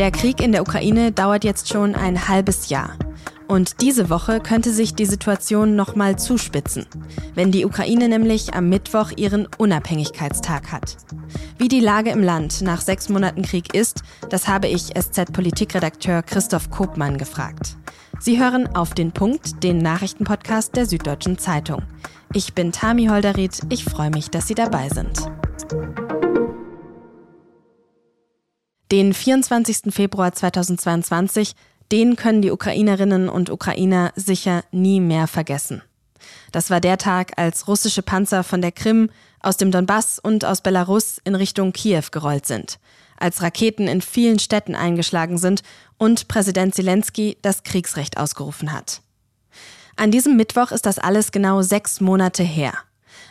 Der Krieg in der Ukraine dauert jetzt schon ein halbes Jahr. Und diese Woche könnte sich die Situation noch mal zuspitzen, wenn die Ukraine nämlich am Mittwoch ihren Unabhängigkeitstag hat. Wie die Lage im Land nach sechs Monaten Krieg ist, das habe ich SZ-Politikredakteur Christoph Kopmann gefragt. Sie hören auf den Punkt, den Nachrichtenpodcast der Süddeutschen Zeitung. Ich bin Tami Holderried. Ich freue mich, dass Sie dabei sind. Den 24. Februar 2022 den können die Ukrainerinnen und Ukrainer sicher nie mehr vergessen. Das war der Tag, als russische Panzer von der Krim, aus dem Donbass und aus Belarus in Richtung Kiew gerollt sind, als Raketen in vielen Städten eingeschlagen sind und Präsident Zelensky das Kriegsrecht ausgerufen hat. An diesem Mittwoch ist das alles genau sechs Monate her.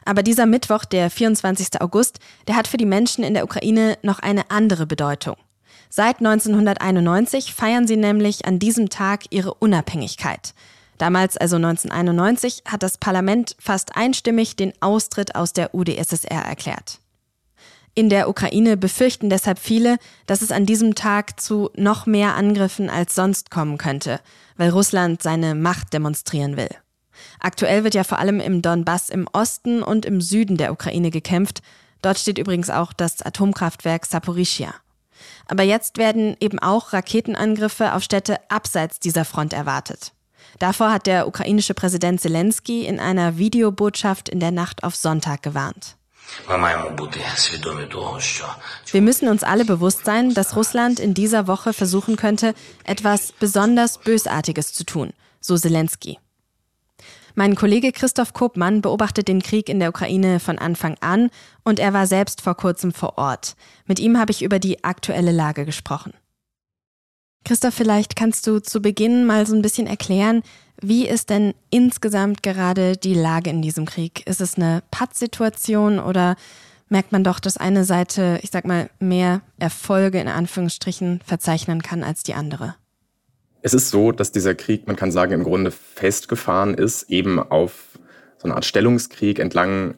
Aber dieser Mittwoch, der 24. August, der hat für die Menschen in der Ukraine noch eine andere Bedeutung. Seit 1991 feiern sie nämlich an diesem Tag ihre Unabhängigkeit. Damals, also 1991, hat das Parlament fast einstimmig den Austritt aus der UdSSR erklärt. In der Ukraine befürchten deshalb viele, dass es an diesem Tag zu noch mehr Angriffen als sonst kommen könnte, weil Russland seine Macht demonstrieren will. Aktuell wird ja vor allem im Donbass im Osten und im Süden der Ukraine gekämpft. Dort steht übrigens auch das Atomkraftwerk Saporischia. Aber jetzt werden eben auch Raketenangriffe auf Städte abseits dieser Front erwartet. Davor hat der ukrainische Präsident Zelensky in einer Videobotschaft in der Nacht auf Sonntag gewarnt. Wir müssen uns alle bewusst sein, dass Russland in dieser Woche versuchen könnte, etwas besonders Bösartiges zu tun, so Zelensky. Mein Kollege Christoph Kopmann beobachtet den Krieg in der Ukraine von Anfang an und er war selbst vor kurzem vor Ort. Mit ihm habe ich über die aktuelle Lage gesprochen. Christoph, vielleicht kannst du zu Beginn mal so ein bisschen erklären, wie ist denn insgesamt gerade die Lage in diesem Krieg? Ist es eine Pattsituation oder merkt man doch, dass eine Seite, ich sag mal, mehr Erfolge in Anführungsstrichen verzeichnen kann als die andere? Es ist so, dass dieser Krieg, man kann sagen, im Grunde festgefahren ist, eben auf so eine Art Stellungskrieg entlang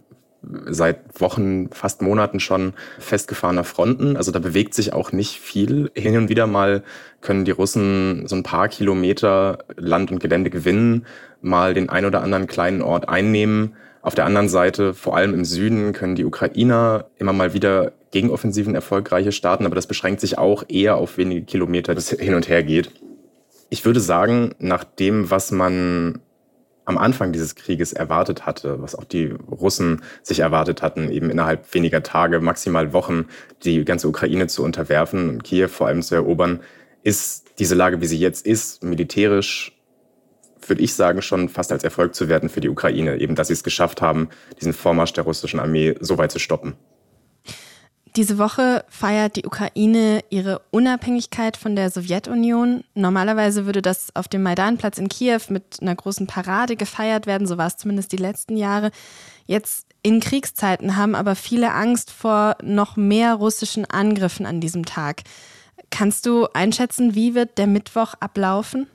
seit Wochen, fast Monaten schon festgefahrener Fronten. Also da bewegt sich auch nicht viel. Hin und wieder mal können die Russen so ein paar Kilometer Land und Gelände gewinnen, mal den ein oder anderen kleinen Ort einnehmen. Auf der anderen Seite, vor allem im Süden, können die Ukrainer immer mal wieder Gegenoffensiven erfolgreiche starten, aber das beschränkt sich auch eher auf wenige Kilometer, das hin und her geht. Ich würde sagen, nach dem, was man am Anfang dieses Krieges erwartet hatte, was auch die Russen sich erwartet hatten, eben innerhalb weniger Tage, maximal Wochen die ganze Ukraine zu unterwerfen und Kiew vor allem zu erobern, ist diese Lage, wie sie jetzt ist, militärisch, würde ich sagen, schon fast als Erfolg zu werten für die Ukraine, eben dass sie es geschafft haben, diesen Vormarsch der russischen Armee so weit zu stoppen. Diese Woche feiert die Ukraine ihre Unabhängigkeit von der Sowjetunion. Normalerweise würde das auf dem Maidanplatz in Kiew mit einer großen Parade gefeiert werden, so war es zumindest die letzten Jahre. Jetzt in Kriegszeiten haben aber viele Angst vor noch mehr russischen Angriffen an diesem Tag. Kannst du einschätzen, wie wird der Mittwoch ablaufen?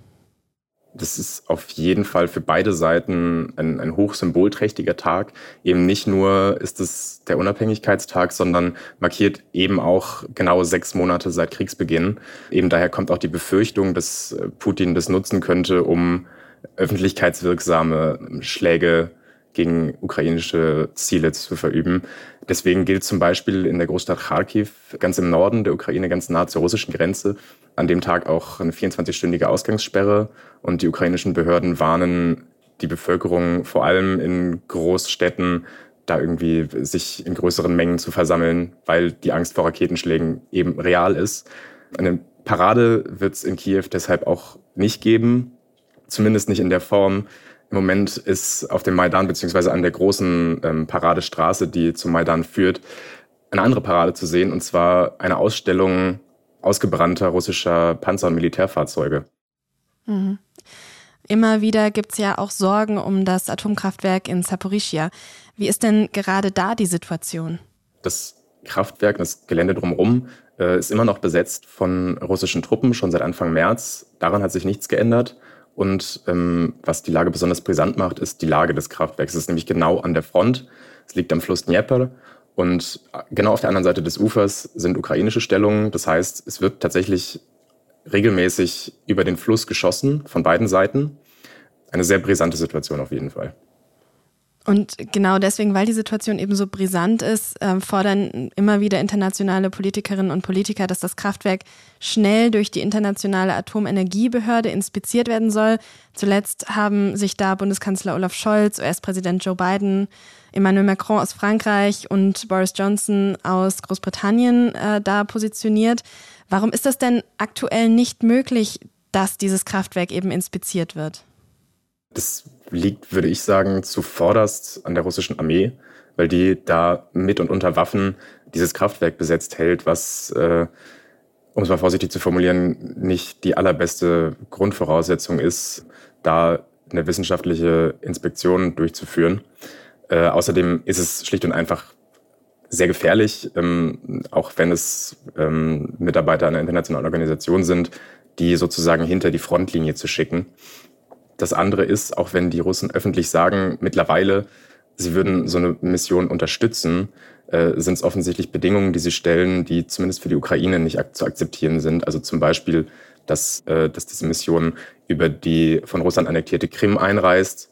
Das ist auf jeden Fall für beide Seiten ein, ein hochsymbolträchtiger Tag. Eben nicht nur ist es der Unabhängigkeitstag, sondern markiert eben auch genau sechs Monate seit Kriegsbeginn. Eben daher kommt auch die Befürchtung, dass äh, Putin das nutzen könnte, um öffentlichkeitswirksame Schläge gegen ukrainische Ziele zu verüben. Deswegen gilt zum Beispiel in der Großstadt Kharkiv, ganz im Norden der Ukraine, ganz nah zur russischen Grenze, an dem Tag auch eine 24-stündige Ausgangssperre. Und die ukrainischen Behörden warnen die Bevölkerung vor allem in Großstädten, da irgendwie sich in größeren Mengen zu versammeln, weil die Angst vor Raketenschlägen eben real ist. Eine Parade wird es in Kiew deshalb auch nicht geben, zumindest nicht in der Form, im Moment ist auf dem Maidan beziehungsweise an der großen ähm, Paradestraße, die zum Maidan führt, eine andere Parade zu sehen, und zwar eine Ausstellung ausgebrannter russischer Panzer- und Militärfahrzeuge. Mhm. Immer wieder gibt es ja auch Sorgen um das Atomkraftwerk in Saporischia. Wie ist denn gerade da die Situation? Das Kraftwerk, das Gelände drumherum, äh, ist immer noch besetzt von russischen Truppen, schon seit Anfang März. Daran hat sich nichts geändert. Und ähm, was die Lage besonders brisant macht, ist die Lage des Kraftwerks. Es ist nämlich genau an der Front. Es liegt am Fluss Dnieper Und genau auf der anderen Seite des Ufers sind ukrainische Stellungen. Das heißt, es wird tatsächlich regelmäßig über den Fluss geschossen von beiden Seiten. Eine sehr brisante Situation auf jeden Fall. Und genau deswegen, weil die Situation eben so brisant ist, äh, fordern immer wieder internationale Politikerinnen und Politiker, dass das Kraftwerk schnell durch die internationale Atomenergiebehörde inspiziert werden soll. Zuletzt haben sich da Bundeskanzler Olaf Scholz, US-Präsident Joe Biden, Emmanuel Macron aus Frankreich und Boris Johnson aus Großbritannien äh, da positioniert. Warum ist das denn aktuell nicht möglich, dass dieses Kraftwerk eben inspiziert wird? Das liegt, würde ich sagen, zuvorderst an der russischen Armee, weil die da mit und unter Waffen dieses Kraftwerk besetzt hält, was, äh, um es mal vorsichtig zu formulieren, nicht die allerbeste Grundvoraussetzung ist, da eine wissenschaftliche Inspektion durchzuführen. Äh, außerdem ist es schlicht und einfach sehr gefährlich, ähm, auch wenn es ähm, Mitarbeiter einer internationalen Organisation sind, die sozusagen hinter die Frontlinie zu schicken. Das andere ist, auch wenn die Russen öffentlich sagen, mittlerweile, sie würden so eine Mission unterstützen, äh, sind es offensichtlich Bedingungen, die sie stellen, die zumindest für die Ukraine nicht ak zu akzeptieren sind. Also zum Beispiel, dass, äh, dass diese Mission über die von Russland annektierte Krim einreist.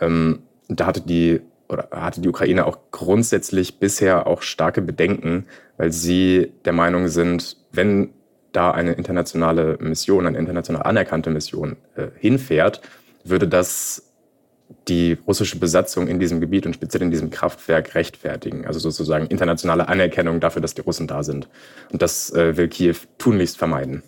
Ähm, da hatte die oder hatte die Ukraine auch grundsätzlich bisher auch starke Bedenken, weil sie der Meinung sind, wenn da eine internationale Mission, eine international anerkannte Mission äh, hinfährt, würde das die russische Besatzung in diesem Gebiet und speziell in diesem Kraftwerk rechtfertigen. Also sozusagen internationale Anerkennung dafür, dass die Russen da sind. Und das äh, will Kiew tunlichst vermeiden.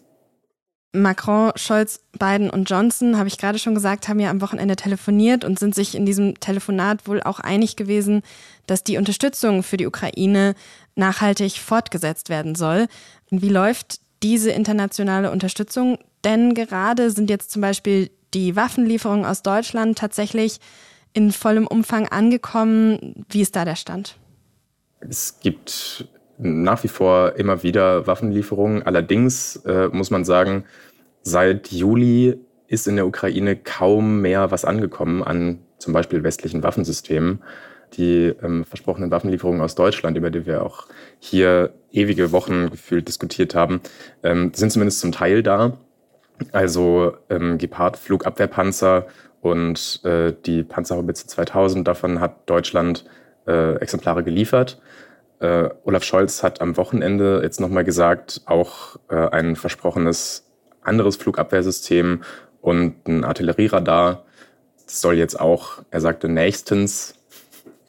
Macron, Scholz, Biden und Johnson, habe ich gerade schon gesagt, haben ja am Wochenende telefoniert und sind sich in diesem Telefonat wohl auch einig gewesen, dass die Unterstützung für die Ukraine nachhaltig fortgesetzt werden soll. Wie läuft diese internationale Unterstützung? Denn gerade sind jetzt zum Beispiel die Waffenlieferungen aus Deutschland tatsächlich in vollem Umfang angekommen. Wie ist da der Stand? Es gibt nach wie vor immer wieder Waffenlieferungen. Allerdings äh, muss man sagen, seit Juli ist in der Ukraine kaum mehr was angekommen an zum Beispiel westlichen Waffensystemen. Die ähm, versprochenen Waffenlieferungen aus Deutschland, über die wir auch hier ewige Wochen gefühlt diskutiert haben, ähm, sind zumindest zum Teil da. Also ähm, Gepard-Flugabwehrpanzer und äh, die Panzerhaubitze 2000, davon hat Deutschland äh, Exemplare geliefert. Äh, Olaf Scholz hat am Wochenende jetzt nochmal gesagt, auch äh, ein versprochenes anderes Flugabwehrsystem und ein Artillerieradar soll jetzt auch, er sagte, nächstens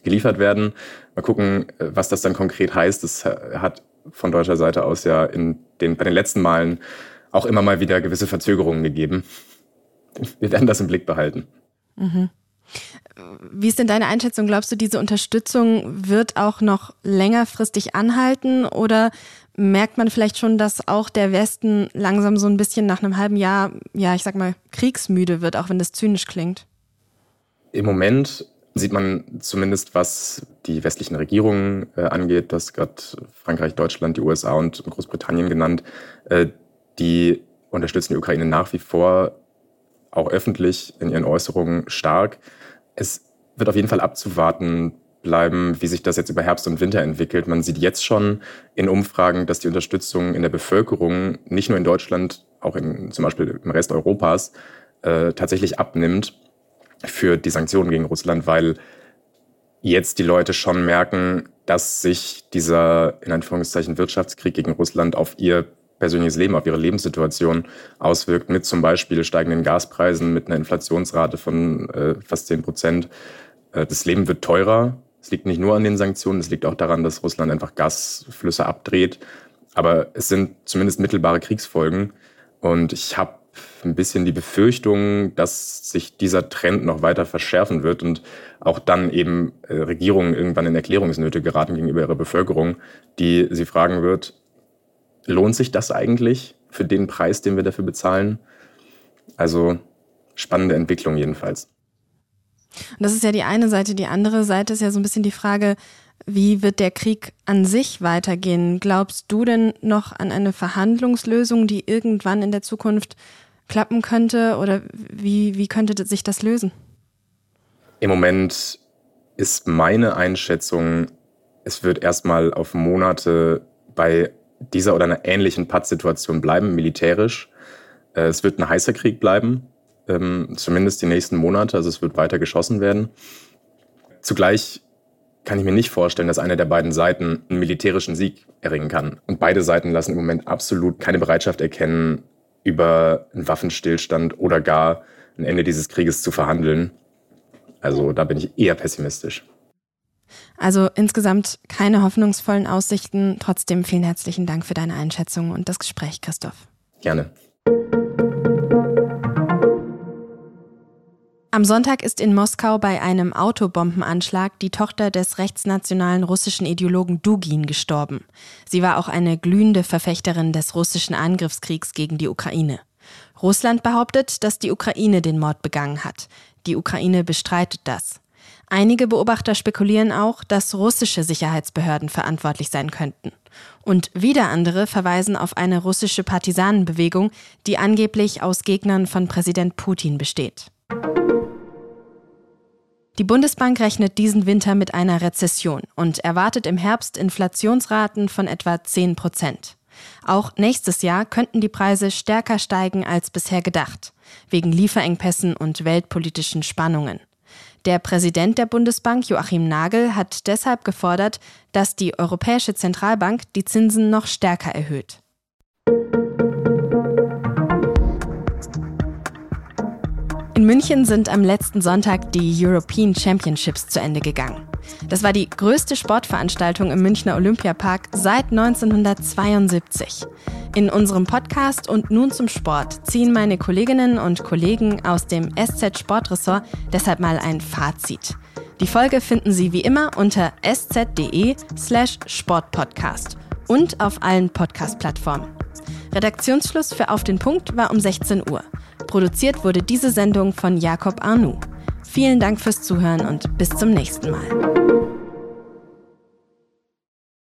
geliefert werden. Mal gucken, äh, was das dann konkret heißt. Das hat von deutscher Seite aus ja in den, bei den letzten Malen auch immer mal wieder gewisse Verzögerungen gegeben. Wir werden das im Blick behalten. Mhm. Wie ist denn deine Einschätzung? Glaubst du, diese Unterstützung wird auch noch längerfristig anhalten oder merkt man vielleicht schon, dass auch der Westen langsam so ein bisschen nach einem halben Jahr, ja, ich sag mal, kriegsmüde wird, auch wenn das zynisch klingt? Im Moment sieht man zumindest, was die westlichen Regierungen äh, angeht, das gerade Frankreich, Deutschland, die USA und Großbritannien genannt, äh, die unterstützen die Ukraine nach wie vor auch öffentlich in ihren Äußerungen stark. Es wird auf jeden Fall abzuwarten bleiben, wie sich das jetzt über Herbst und Winter entwickelt. Man sieht jetzt schon in Umfragen, dass die Unterstützung in der Bevölkerung nicht nur in Deutschland, auch in, zum Beispiel im Rest Europas, äh, tatsächlich abnimmt für die Sanktionen gegen Russland, weil jetzt die Leute schon merken, dass sich dieser in Anführungszeichen Wirtschaftskrieg gegen Russland auf ihr persönliches Leben, auf ihre Lebenssituation auswirkt, mit zum Beispiel steigenden Gaspreisen, mit einer Inflationsrate von äh, fast 10 Prozent. Äh, das Leben wird teurer. Es liegt nicht nur an den Sanktionen, es liegt auch daran, dass Russland einfach Gasflüsse abdreht. Aber es sind zumindest mittelbare Kriegsfolgen. Und ich habe ein bisschen die Befürchtung, dass sich dieser Trend noch weiter verschärfen wird und auch dann eben äh, Regierungen irgendwann in Erklärungsnöte geraten gegenüber ihrer Bevölkerung, die sie fragen wird, lohnt sich das eigentlich für den Preis, den wir dafür bezahlen? Also spannende Entwicklung jedenfalls. Und das ist ja die eine Seite. Die andere Seite ist ja so ein bisschen die Frage, wie wird der Krieg an sich weitergehen? Glaubst du denn noch an eine Verhandlungslösung, die irgendwann in der Zukunft klappen könnte? Oder wie, wie könnte sich das lösen? Im Moment ist meine Einschätzung, es wird erstmal auf Monate bei dieser oder einer ähnlichen Pattsituation bleiben, militärisch. Äh, es wird ein heißer Krieg bleiben, ähm, zumindest die nächsten Monate. Also es wird weiter geschossen werden. Zugleich kann ich mir nicht vorstellen, dass eine der beiden Seiten einen militärischen Sieg erringen kann. Und beide Seiten lassen im Moment absolut keine Bereitschaft erkennen, über einen Waffenstillstand oder gar ein Ende dieses Krieges zu verhandeln. Also da bin ich eher pessimistisch. Also insgesamt keine hoffnungsvollen Aussichten. Trotzdem vielen herzlichen Dank für deine Einschätzung und das Gespräch, Christoph. Gerne. Am Sonntag ist in Moskau bei einem Autobombenanschlag die Tochter des rechtsnationalen russischen Ideologen Dugin gestorben. Sie war auch eine glühende Verfechterin des russischen Angriffskriegs gegen die Ukraine. Russland behauptet, dass die Ukraine den Mord begangen hat. Die Ukraine bestreitet das. Einige Beobachter spekulieren auch, dass russische Sicherheitsbehörden verantwortlich sein könnten. Und wieder andere verweisen auf eine russische Partisanenbewegung, die angeblich aus Gegnern von Präsident Putin besteht. Die Bundesbank rechnet diesen Winter mit einer Rezession und erwartet im Herbst Inflationsraten von etwa 10 Prozent. Auch nächstes Jahr könnten die Preise stärker steigen als bisher gedacht, wegen Lieferengpässen und weltpolitischen Spannungen. Der Präsident der Bundesbank Joachim Nagel hat deshalb gefordert, dass die Europäische Zentralbank die Zinsen noch stärker erhöht. In München sind am letzten Sonntag die European Championships zu Ende gegangen. Das war die größte Sportveranstaltung im Münchner Olympiapark seit 1972. In unserem Podcast und nun zum Sport ziehen meine Kolleginnen und Kollegen aus dem SZ Sportressort deshalb mal ein Fazit. Die Folge finden Sie wie immer unter sz.de slash sportpodcast und auf allen Podcast-Plattformen. Redaktionsschluss für Auf den Punkt war um 16 Uhr. Produziert wurde diese Sendung von Jakob Arnoux. Vielen Dank fürs Zuhören und bis zum nächsten Mal.